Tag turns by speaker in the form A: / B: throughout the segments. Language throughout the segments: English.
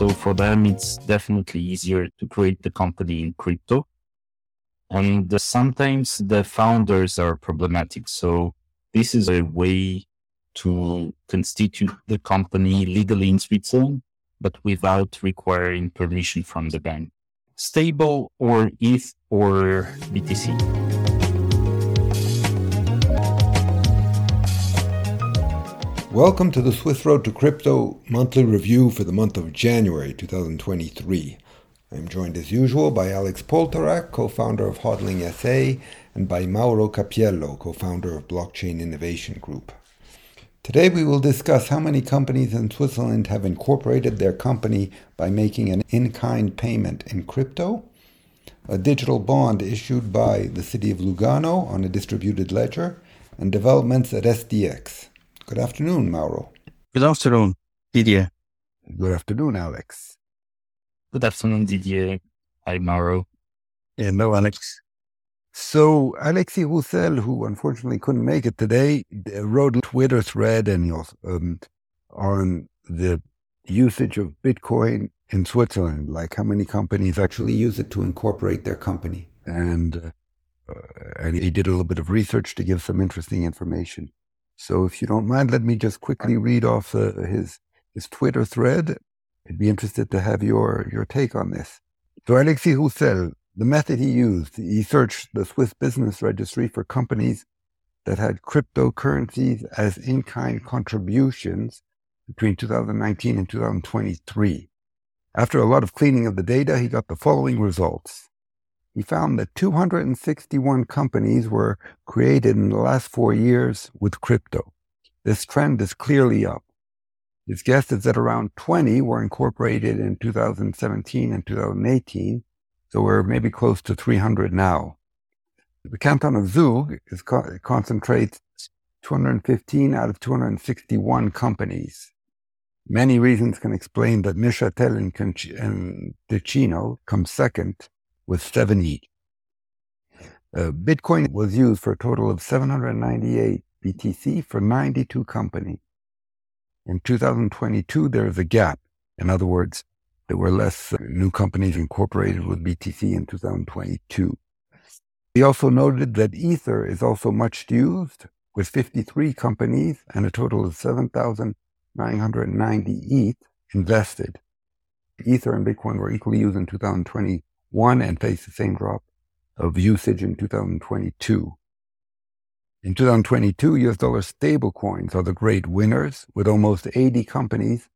A: So for them, it's definitely easier to create the company in crypto. And sometimes the founders are problematic. So this is a way to constitute the company legally in Switzerland, but without requiring permission from the bank. Stable or ETH or BTC.
B: Welcome to the Swiss Road to Crypto monthly review for the month of January 2023. I am joined as usual by Alex Poltorak, co-founder of Hodling SA, and by Mauro Cappiello, co-founder of Blockchain Innovation Group. Today we will discuss how many companies in Switzerland have incorporated their company by making an in-kind payment in crypto, a digital bond issued by the city of Lugano on a distributed ledger, and developments at SDX. Good afternoon, Mauro.
C: Good afternoon, Didier.
B: Good afternoon, Alex.
A: Good afternoon, Didier. Hi, Mauro.
C: Hello, Alex.
B: So, Alexis Roussel, who unfortunately couldn't make it today, wrote a Twitter thread and um, on the usage of Bitcoin in Switzerland, like how many companies actually use it to incorporate their company. And, uh, and he did a little bit of research to give some interesting information. So if you don't mind, let me just quickly read off uh, his his Twitter thread. I'd be interested to have your your take on this. So Alexis Roussel, the method he used, he searched the Swiss Business Registry for companies that had cryptocurrencies as in-kind contributions between 2019 and 2023. After a lot of cleaning of the data, he got the following results he found that 261 companies were created in the last four years with crypto. This trend is clearly up. His guess is that around 20 were incorporated in 2017 and 2018, so we're maybe close to 300 now. The canton of Zug is co- concentrates 215 out of 261 companies. Many reasons can explain that Neuchâtel and, and Ticino come second, with 70. Uh, Bitcoin was used for a total of 798 BTC for 92 companies. In 2022, there is a gap. In other words, there were less uh, new companies incorporated with BTC in 2022. He also noted that Ether is also much used, with 53 companies and a total of 7,990 ETH invested. Ether and Bitcoin were equally used in 2020 one and face the same drop of usage in 2022. In 2022, US dollar stablecoins are the great winners, with almost 80 companies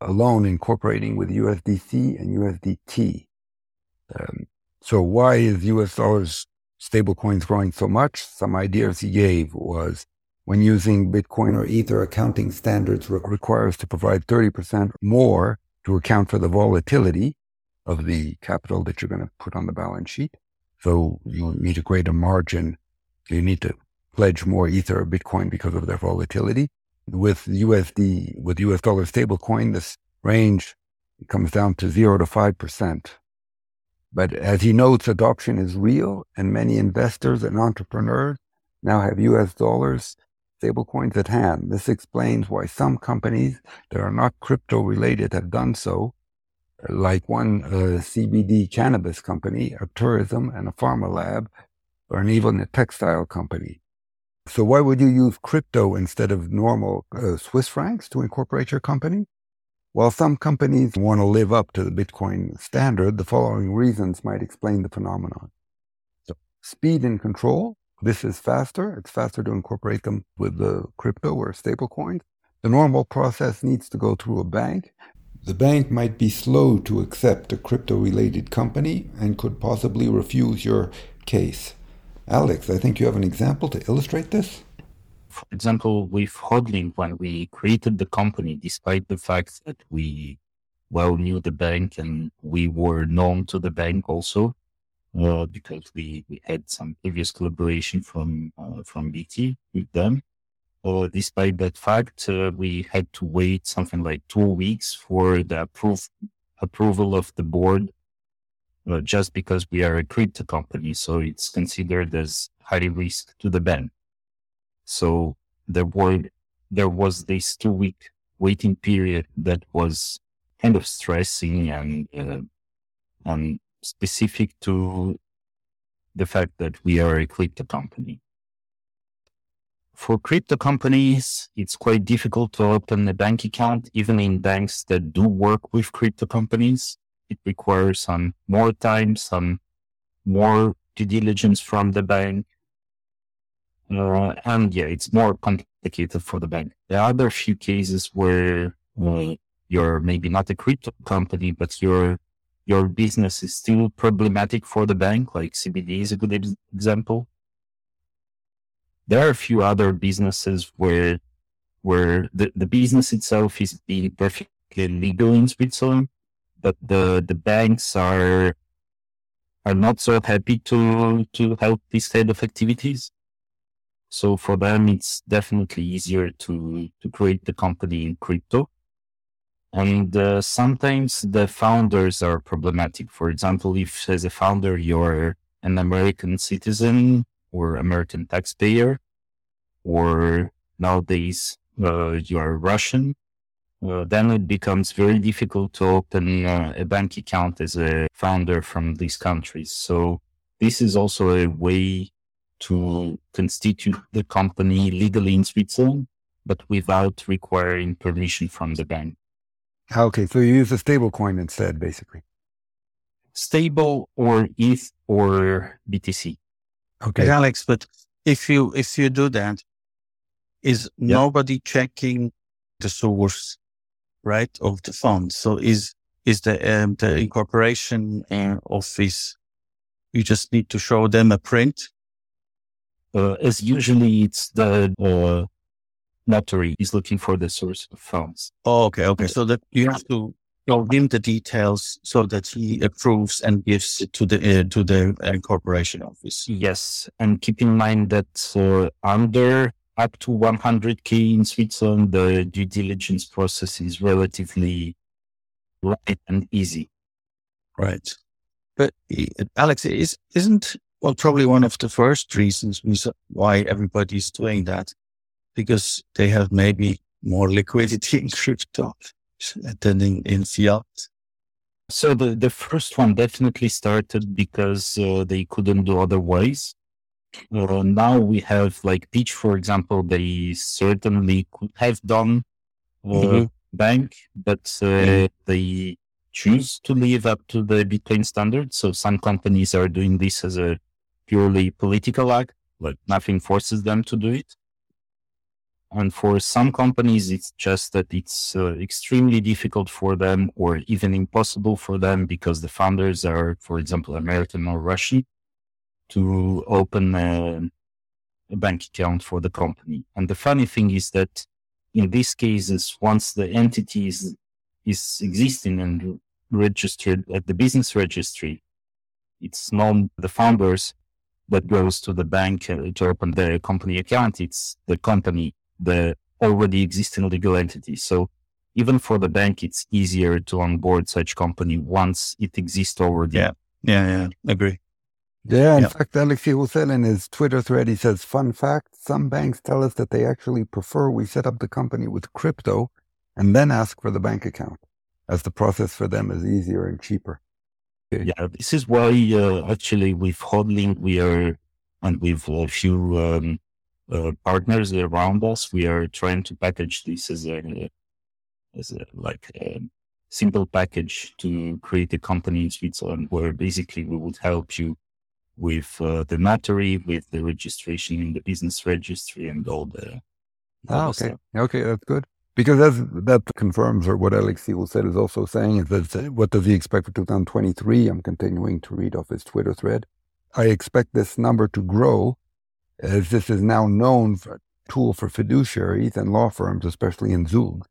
B: alone incorporating with USDC and USDT. Um, so why is US dollars stablecoins growing so much? Some ideas he gave was when using Bitcoin or Ether accounting standards re- requires to provide 30% more to account for the volatility of the capital that you're going to put on the balance sheet. So you need a greater margin. You need to pledge more Ether or Bitcoin because of their volatility. With USD, with US dollar stablecoin, this range comes down to zero to 5%. But as he notes, adoption is real and many investors and entrepreneurs now have US dollars stablecoins at hand. This explains why some companies that are not crypto related have done so like one uh, CBD cannabis company, a tourism and a pharma lab, or an even a textile company. So why would you use crypto instead of normal uh, Swiss francs to incorporate your company? While some companies want to live up to the Bitcoin standard, the following reasons might explain the phenomenon. So speed and control. This is faster. It's faster to incorporate them with the crypto or stablecoins. The normal process needs to go through a bank the bank might be slow to accept a crypto related company and could possibly refuse your case. Alex, I think you have an example to illustrate this.
A: For example, with Hodling, when we created the company, despite the fact that we well knew the bank and we were known to the bank also, uh, because we, we had some previous collaboration from uh, from BT with them. Or despite that fact, uh, we had to wait something like two weeks for the approve, approval of the board, uh, just because we are a crypto company. So it's considered as high risk to the bank. So there were, there was this two week waiting period that was kind of stressing and uh, and specific to the fact that we are a crypto company. For crypto companies, it's quite difficult to open a bank account, even in banks that do work with crypto companies. It requires some more time, some more due diligence from the bank. Uh, and yeah, it's more complicated for the bank. There are other few cases where uh, you're maybe not a crypto company, but your your business is still problematic for the bank, like CBD is a good example. There are a few other businesses where where the, the business itself is perfectly legal in Switzerland, but the, the banks are are not so happy to to help this kind of activities. So for them, it's definitely easier to to create the company in crypto. And uh, sometimes the founders are problematic. For example, if as a founder you're an American citizen or American taxpayer, or nowadays uh, you are Russian, uh, then it becomes very difficult to open uh, a bank account as a founder from these countries. So this is also a way to constitute the company legally in Switzerland, but without requiring permission from the bank.
B: Okay, so you use a stable coin instead, basically.
A: Stable or ETH or BTC.
C: Okay, Alex, but if you if you do that, is yep. nobody checking the source right, of the fund. So is is the um, the incorporation uh, office? You just need to show them a print.
A: Uh, as usually, it's the uh, notary is looking for the source of funds.
C: Oh, okay, okay. So that you have to show him the details so that he approves and gives it to the uh, to the incorporation office.
A: Yes, and keep in mind that uh, under up to 100K in Switzerland, the due diligence process is relatively light and easy.
C: Right. But Alex, is, isn't, well, probably one of the first reasons why everybody's doing that, because they have maybe more liquidity in crypto in, in fiat.
A: So the, the first one definitely started because uh, they couldn't do otherwise. Uh, now we have like Peach, for example, they certainly could have done uh, mm-hmm. bank, but uh, mm-hmm. they choose to live up to the Bitcoin standard. So some companies are doing this as a purely political act, like nothing forces them to do it. And for some companies, it's just that it's uh, extremely difficult for them or even impossible for them because the founders are, for example, American or Russian to open a, a bank account for the company. And the funny thing is that in these cases, once the entity is, is existing and registered at the business registry, it's not the founders that goes to the bank uh, to open their company account. It's the company, the already existing legal entity. So even for the bank, it's easier to onboard such company once it exists already.
C: Yeah. Yeah. Yeah. Agree.
B: Yeah, in yep. fact, Alexis Roussel in his Twitter thread, he says, fun fact, some banks tell us that they actually prefer we set up the company with crypto and then ask for the bank account as the process for them is easier and cheaper.
A: Yeah, this is why uh, actually with Hodling, we are, and with a few um, uh, partners around us, we are trying to package this as a, as a like a simple package to create a company in Switzerland where basically we would help you with uh, the notary, with the registration in the business registry, and all the.
B: All ah, okay. Stuff. Okay, that's good. Because that's, that confirms or what Alexis Roussel said is also saying is that what does he expect for 2023? I'm continuing to read off his Twitter thread. I expect this number to grow as this is now known for tool for fiduciaries and law firms, especially in Zug.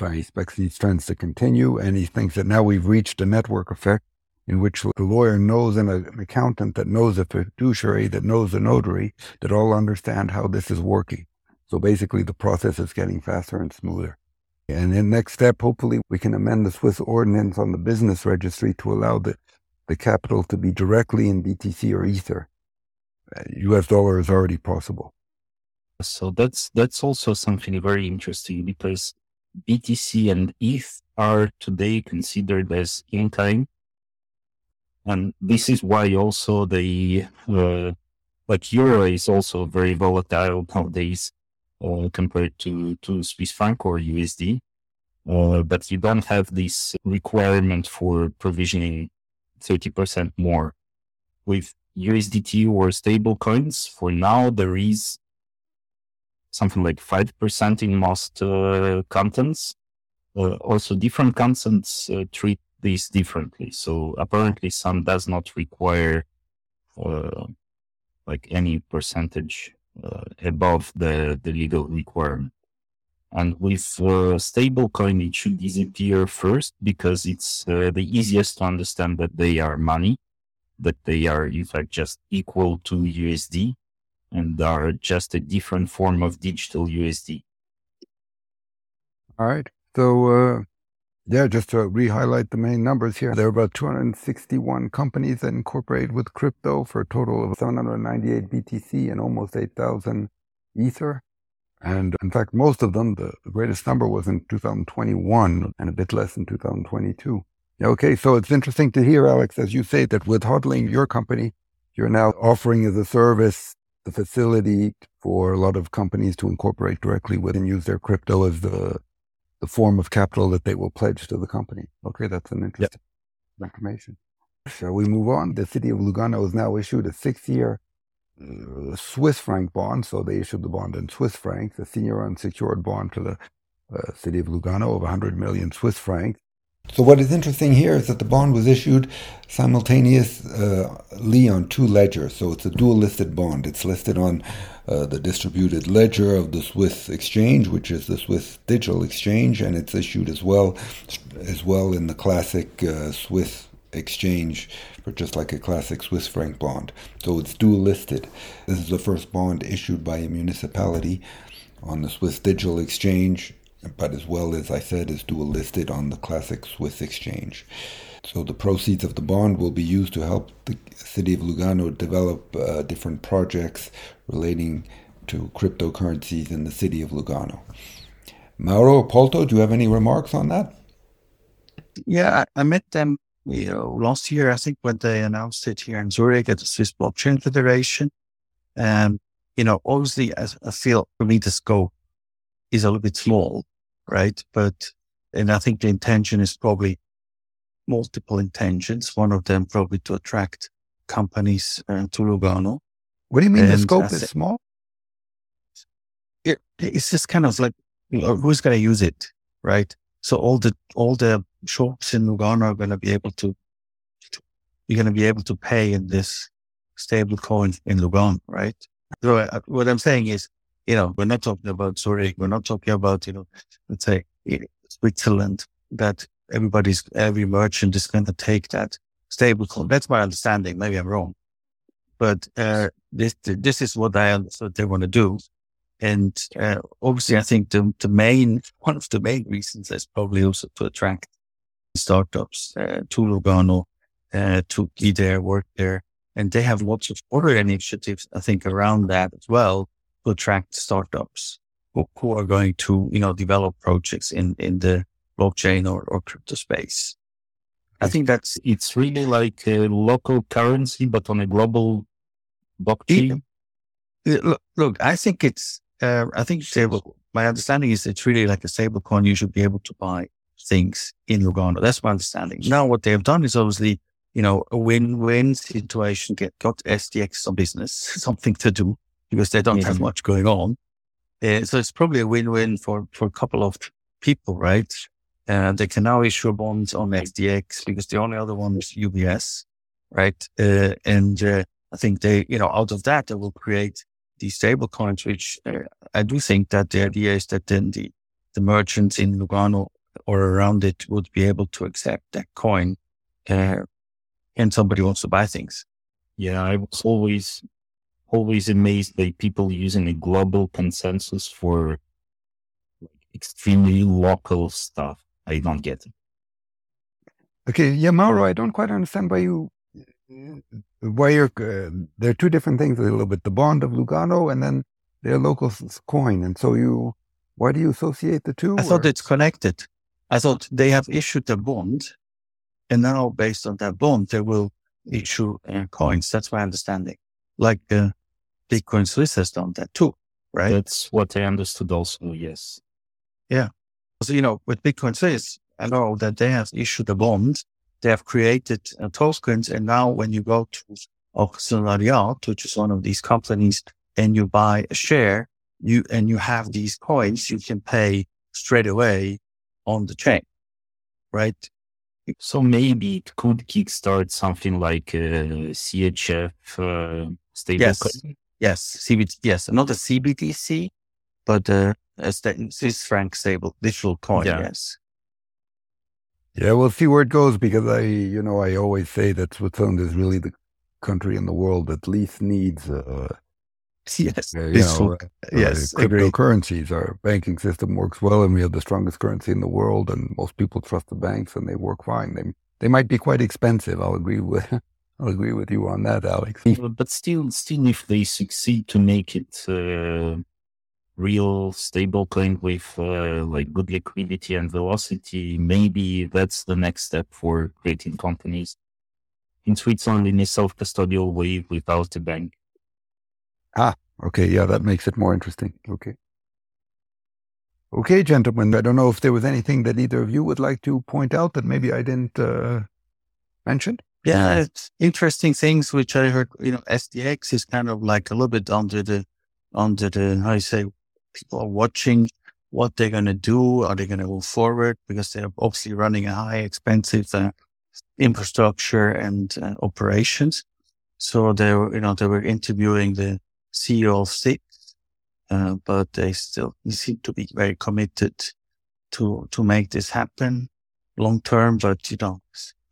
B: He expects these trends to continue and he thinks that now we've reached a network effect in which the lawyer knows an accountant that knows a fiduciary, that knows a notary, that all understand how this is working. So basically, the process is getting faster and smoother. And in next step, hopefully, we can amend the Swiss ordinance on the business registry to allow the, the capital to be directly in BTC or Ether. US dollar is already possible.
A: So that's that's also something very interesting because BTC and ETH are today considered as in kind. And this is why also the, uh, like euro is also very volatile nowadays uh, compared to, to Swiss franc or USD. Uh, but you don't have this requirement for provisioning 30% more. With USDT or stable coins, for now, there is something like 5% in most uh, cantons. Uh, also, different cantons uh, treat these differently. So apparently, some does not require uh, like any percentage uh, above the, the legal requirement. And with uh, stablecoin, it should disappear first because it's uh, the easiest to understand that they are money, that they are in fact just equal to USD and are just a different form of digital USD.
B: All right. So, uh, yeah, just to re-highlight the main numbers here, there are about 261 companies that incorporate with crypto for a total of 798 BTC and almost 8,000 Ether. And in fact, most of them, the greatest number was in 2021 and a bit less in 2022. Okay, so it's interesting to hear, Alex, as you say, that with Hodling, your company, you're now offering as a service the facility for a lot of companies to incorporate directly with and use their crypto as the the form of capital that they will pledge to the company. Okay, that's an interesting yep. information. Shall we move on? The city of Lugano has now issued a six-year uh, Swiss franc bond. So they issued the bond in Swiss francs, a senior unsecured bond to the uh, city of Lugano of 100 million Swiss francs. So what is interesting here is that the bond was issued simultaneously on two ledgers. So it's a dual listed bond. It's listed on uh, the distributed ledger of the Swiss exchange, which is the Swiss digital exchange, and it's issued as well as well in the classic uh, Swiss exchange for just like a classic Swiss franc bond. So it's dual listed. This is the first bond issued by a municipality on the Swiss digital exchange but as well as I said, is dual listed on the classic Swiss exchange. So the proceeds of the bond will be used to help the city of Lugano develop uh, different projects relating to cryptocurrencies in the city of Lugano. Mauro Polto, do you have any remarks on that?
C: Yeah, I, met them you know, last year, I think, when they announced it here in Zurich at the Swiss Blockchain Federation. Um, you know, obviously, I, I feel for me the scope is a little bit small, right? But, and I think the intention is probably multiple intentions. One of them probably to attract companies uh, to Lugano.
B: What do you mean and the scope is small?
C: It, it's just kind of like, who's going to use it, right? So all the, all the shops in Lugano are going to be able to, to you're going to be able to pay in this stable coin in Lugano, right? So uh, what I'm saying is you know, we're not talking about Zurich. We're not talking about, you know, let's say Switzerland that everybody's, every merchant is going to take that stable coin. That's my understanding. Maybe I'm wrong, but, uh, this, this is what I understood they want to do. And, uh, obviously I think the, the main, one of the main reasons is probably also to attract startups, uh, to Lugano, uh, to be there, work there. And they have lots of other initiatives, I think, around that as well to attract startups who, who are going to, you know, develop projects in, in the blockchain or, or crypto space. I think that's
A: it's really like a local currency, but on a global blockchain.
C: It, look, look, I think it's, uh, I think stable, my understanding is it's really like a stable coin. You should be able to buy things in Lugano. That's my understanding. Now, what they have done is obviously, you know, a win-win situation. Get got SDX some business, something to do because they don't have much going on. Uh, so it's probably a win-win for, for a couple of people, right? And uh, they can now issue bonds on SDX because the only other one is UBS, right? Uh, and uh, I think they, you know, out of that, they will create these stable coins, which uh, I do think that the idea is that then the, the merchants in Lugano or around it would be able to accept that coin. Uh, and somebody wants to buy things.
A: Yeah, I was always always amazed by people using a global consensus for extremely local stuff. I don't get it.
B: Okay, yeah, Mauro, I don't quite understand why you why you're uh, there are two different things a little bit the bond of Lugano and then their local coin, and so you Why do you associate the two?
C: I or? thought it's connected. I thought they have issued a bond, and now based on that bond, they will issue uh, coins. That's my understanding. Like uh, Bitcoin Suisse has done that too, right?
A: That's what I understood also. Yes.
C: Yeah. So you know, with Bitcoin Suisse, I know that they have issued a bond. They have created uh, tokens, and now when you go to Aktionariat, which is one of these companies, and you buy a share, you and you have these coins, you can pay straight away on the chain, right?
A: So maybe it could kickstart something like a CHF uh, stable
C: yes. Coin. Yes, CBT, yes, not a CBDC, but uh, a Swiss franc stable digital coin. Yeah. Yes.
B: Yeah, we'll see where it goes because I, you know, I always say that Switzerland is really the country in the world that least needs uh,
C: yes,
B: uh, you know, uh, yes, cryptocurrencies. Our banking system works well, and we have the strongest currency in the world, and most people trust the banks, and they work fine. They they might be quite expensive. I'll agree with I'll agree with you on that, Alex.
A: But still, still, if they succeed to make it uh, real stable coin with uh, like good liquidity and velocity, maybe that's the next step for creating companies in Switzerland in a self-custodial way without a bank.
B: Ah, okay. Yeah, that makes it more interesting. Okay. Okay, gentlemen. I don't know if there was anything that either of you would like to point out that maybe I didn't uh, mention.
C: Yeah, it's interesting things which I heard. You know, SDX is kind of like a little bit under the under the how you say people are watching what they're going to do. Are they going to move forward because they're obviously running a high expensive uh, infrastructure and uh, operations. So they were, you know, they were interviewing the CEO of SIX, uh, but they still seem to be very committed to, to make this happen long term. But, you know,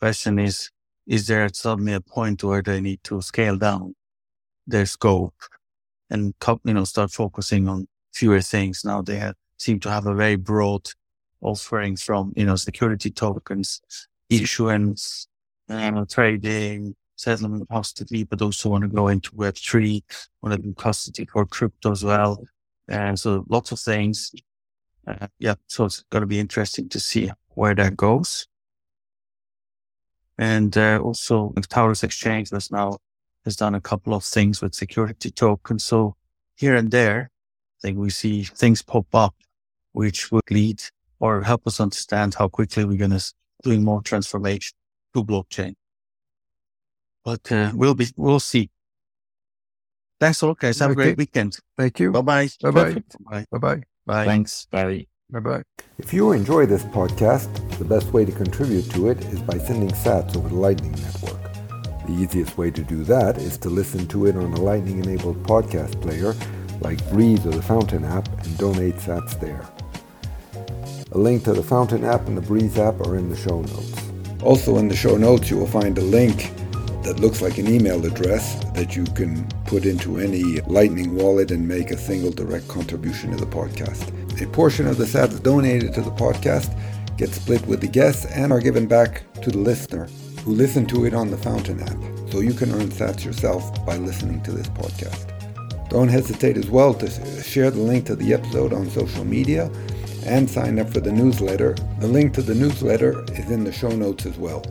C: question is, is there suddenly a point where they need to scale down their scope and, you know, start focusing on fewer things? Now they have, seem to have a very broad offering from, you know, security tokens, issuance, uh, trading, settlement custody, but also want to go into Web3, want to do custody for crypto as well. And so lots of things. Uh, yeah. So it's going to be interesting to see where that goes. And uh, also Taurus Exchange has now has done a couple of things with security tokens. So here and there, I think we see things pop up, which would lead or help us understand how quickly we're going to doing more transformation to blockchain. But uh, we'll be, we'll see. Thanks a lot, guys. Have okay. a great weekend.
B: Thank you.
C: Bye bye.
B: Bye bye. Bye bye.
C: Bye.
A: Thanks. Bye.
B: Bye bye. If you enjoy this podcast, the best way to contribute to it is by sending sats over the Lightning Network. The easiest way to do that is to listen to it on a Lightning enabled podcast player like Breez or the Fountain app and donate sats there. A link to the Fountain app and the Breez app are in the show notes. Also in the show notes you will find a link that looks like an email address that you can put into any Lightning wallet and make a single direct contribution to the podcast. A portion of the sats donated to the podcast gets split with the guests and are given back to the listener who listened to it on the Fountain app. So you can earn sats yourself by listening to this podcast. Don't hesitate as well to uh, share the link to the episode on social media and sign up for the newsletter. The link to the newsletter is in the show notes as well.